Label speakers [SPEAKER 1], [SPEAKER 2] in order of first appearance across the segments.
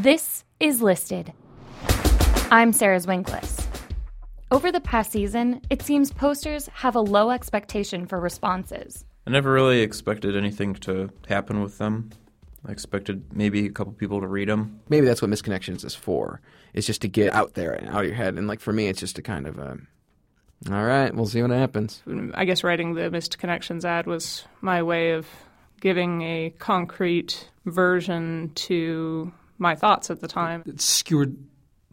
[SPEAKER 1] This is Listed. I'm Sarah Zwinglis. Over the past season, it seems posters have a low expectation for responses.
[SPEAKER 2] I never really expected anything to happen with them. I expected maybe a couple people to read them.
[SPEAKER 3] Maybe that's what missed connections is for. It's just to get out there and out of your head. And like for me, it's just to kind of, uh, all right, we'll see what happens.
[SPEAKER 4] I guess writing the Missed Connections ad was my way of giving a concrete version to my thoughts at the time.
[SPEAKER 5] It's skewed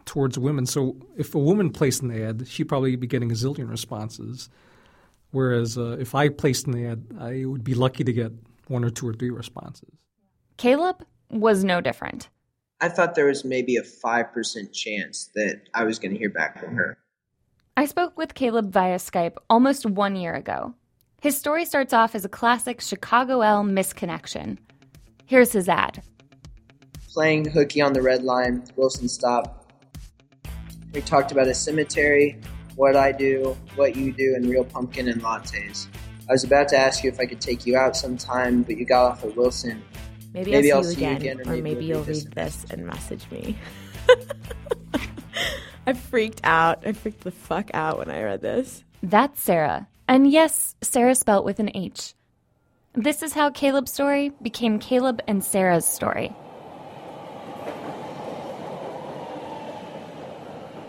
[SPEAKER 5] towards women. So if a woman placed an ad, she'd probably be getting a zillion responses. Whereas uh, if I placed an ad, I would be lucky to get one or two or three responses.
[SPEAKER 1] Caleb was no different.
[SPEAKER 6] I thought there was maybe a 5% chance that I was going to hear back from her.
[SPEAKER 1] I spoke with Caleb via Skype almost one year ago. His story starts off as a classic Chicago L missed connection. Here's his ad.
[SPEAKER 6] Playing hooky on the red line, Wilson stop. We talked about a cemetery, what I do, what you do, and real pumpkin and lattes. I was about to ask you if I could take you out sometime, but you got off at Wilson.
[SPEAKER 7] Maybe,
[SPEAKER 6] Maybe
[SPEAKER 7] I'll
[SPEAKER 6] I'll
[SPEAKER 7] see,
[SPEAKER 6] see
[SPEAKER 7] you
[SPEAKER 6] you
[SPEAKER 7] again,
[SPEAKER 6] again, or
[SPEAKER 7] or
[SPEAKER 6] maybe
[SPEAKER 7] maybe
[SPEAKER 6] you'll
[SPEAKER 7] you'll
[SPEAKER 6] read
[SPEAKER 7] read
[SPEAKER 6] this
[SPEAKER 7] this and message me. I freaked out. I freaked the fuck out when I read this.
[SPEAKER 1] That's Sarah. And yes, Sarah spelt with an H. This is how Caleb's story became Caleb and Sarah's story.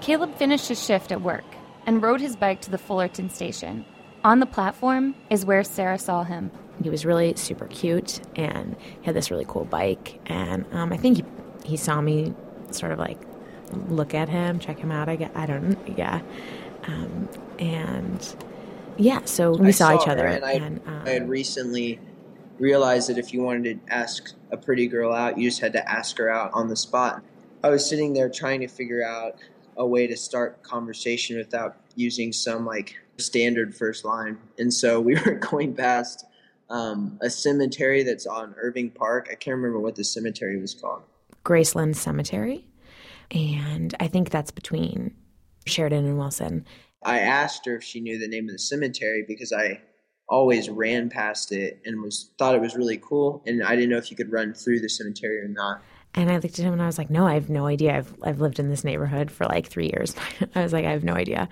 [SPEAKER 1] Caleb finished his shift at work and rode his bike to the Fullerton station. On the platform is where Sarah saw him.
[SPEAKER 7] He was really super cute and he had this really cool bike. And um, I think he, he saw me sort of like look at him, check him out. I, get, I don't yeah. Um, and yeah, so we
[SPEAKER 6] I
[SPEAKER 7] saw, each other.
[SPEAKER 6] and I,
[SPEAKER 7] and, um,
[SPEAKER 6] I had recently realized that if you wanted to ask a pretty girl out, you just had to ask her out on the spot. I was sitting there trying to figure out a way to start conversation without using some like standard first line, and so we were going past um, a cemetery that's on Irving Park. I can't remember what the cemetery was called.
[SPEAKER 7] Graceland Cemetery. And I think that's between Sheridan and Wilson.
[SPEAKER 6] I asked her if she knew the name of the cemetery because I always ran past it and was thought it was really cool, and I didn't know if you could run through the cemetery or not.
[SPEAKER 7] And I looked at him and I was like, no, I have no idea. I've, I've lived in this neighborhood for like three years. I was like, I have no idea.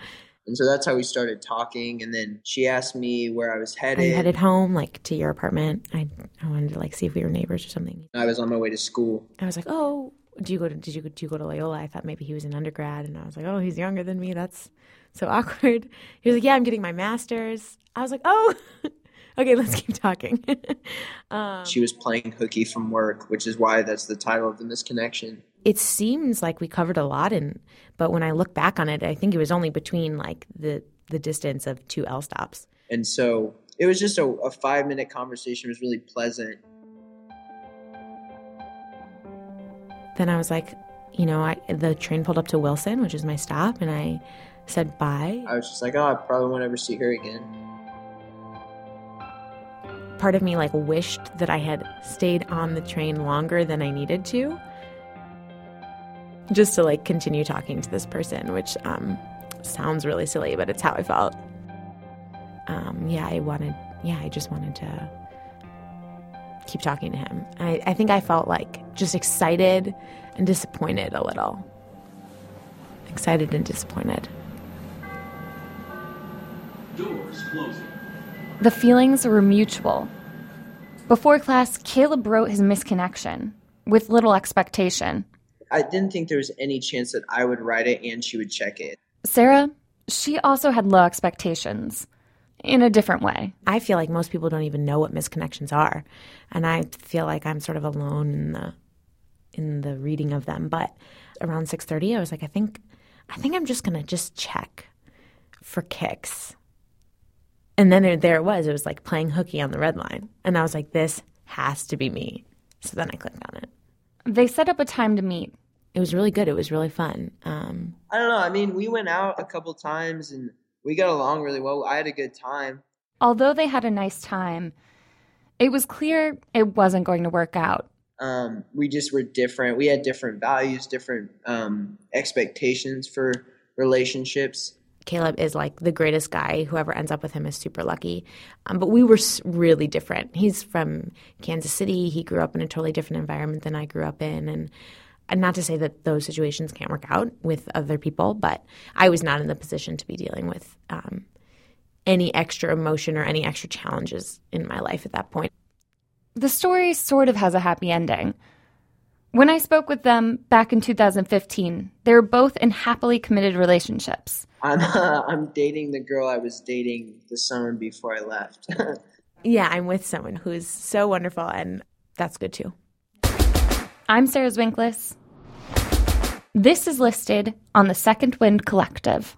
[SPEAKER 6] And so that's how we started talking. And then she asked me where I was headed.
[SPEAKER 7] you headed home, like to your apartment? I, I wanted to like see if we were neighbors or something.
[SPEAKER 6] I was on my way to school.
[SPEAKER 7] I was like, oh, do you go to did you do you go to Loyola? I thought maybe he was an undergrad, and I was like, oh, he's younger than me. That's so awkward. He was like, yeah, I'm getting my master's. I was like, oh, okay, let's keep talking. um,
[SPEAKER 6] She was playing hooky from work, which is why that's the title of the missed connection.
[SPEAKER 7] it seems like we covered a lot, and but when I look back on it, I think it was only between like the the distance of two L stops.
[SPEAKER 6] And so it was just a, a five minute conversation. It was really pleasant.
[SPEAKER 7] Then I was like, you know, I, the train pulled up to Wilson, which is my stop, and I said bye.
[SPEAKER 6] I was just like, oh, I probably won't ever see her again.
[SPEAKER 7] Part of me like wished that I had stayed on the train longer than I needed to, just to like continue talking to this person, which um, sounds really silly, but it's how I felt. Um, yeah, I wanted. Yeah, I just wanted to keep talking to him. I, I think I felt like just excited and disappointed a little. Excited and disappointed.
[SPEAKER 8] Doors closing.
[SPEAKER 1] The feelings were mutual. Before class, Caleb wrote his missed connection with little expectation.
[SPEAKER 6] I didn't think there was any chance that I would write it and she would check it.
[SPEAKER 1] Sarah, she also had low expectations in a different way.
[SPEAKER 7] I feel like most people don't even know what missed connections are, and I feel like I'm sort of alone in the in the reading of them. But around six thirty, I was like, I think I think I'm just gonna just check for kicks. And then it, there it was. It was like playing hooky on the red line, and I was like, this has to be me. So then I clicked on it.
[SPEAKER 1] They set up a time to meet.
[SPEAKER 7] It was really good. It was really fun. Um,
[SPEAKER 6] I don't know. I mean, we went out a couple times and we got along really well. I had a good time.
[SPEAKER 1] Although they had a nice time, it was clear it wasn't going to work out.
[SPEAKER 6] Um, we just were different. We had different values, different um, expectations for relationships.
[SPEAKER 7] Caleb is like the greatest guy. Whoever ends up with him is super lucky. Um, but we were really different. He's from Kansas City. He grew up in a totally different environment than I grew up in, and And not to say that those situations can't work out with other people, but I was not in the position to be dealing with um, any extra emotion or any extra challenges in my life at that point.
[SPEAKER 1] The story sort of has a happy ending. When I spoke with them back in 2015, they were both in happily committed relationships.
[SPEAKER 6] I'm uh, I'm dating the girl I was dating the summer before I left.
[SPEAKER 7] Yeah, I'm with someone who's so wonderful, and that's good too.
[SPEAKER 1] I'm Sarah Zwinklis. This is listed on the Second Wind Collective.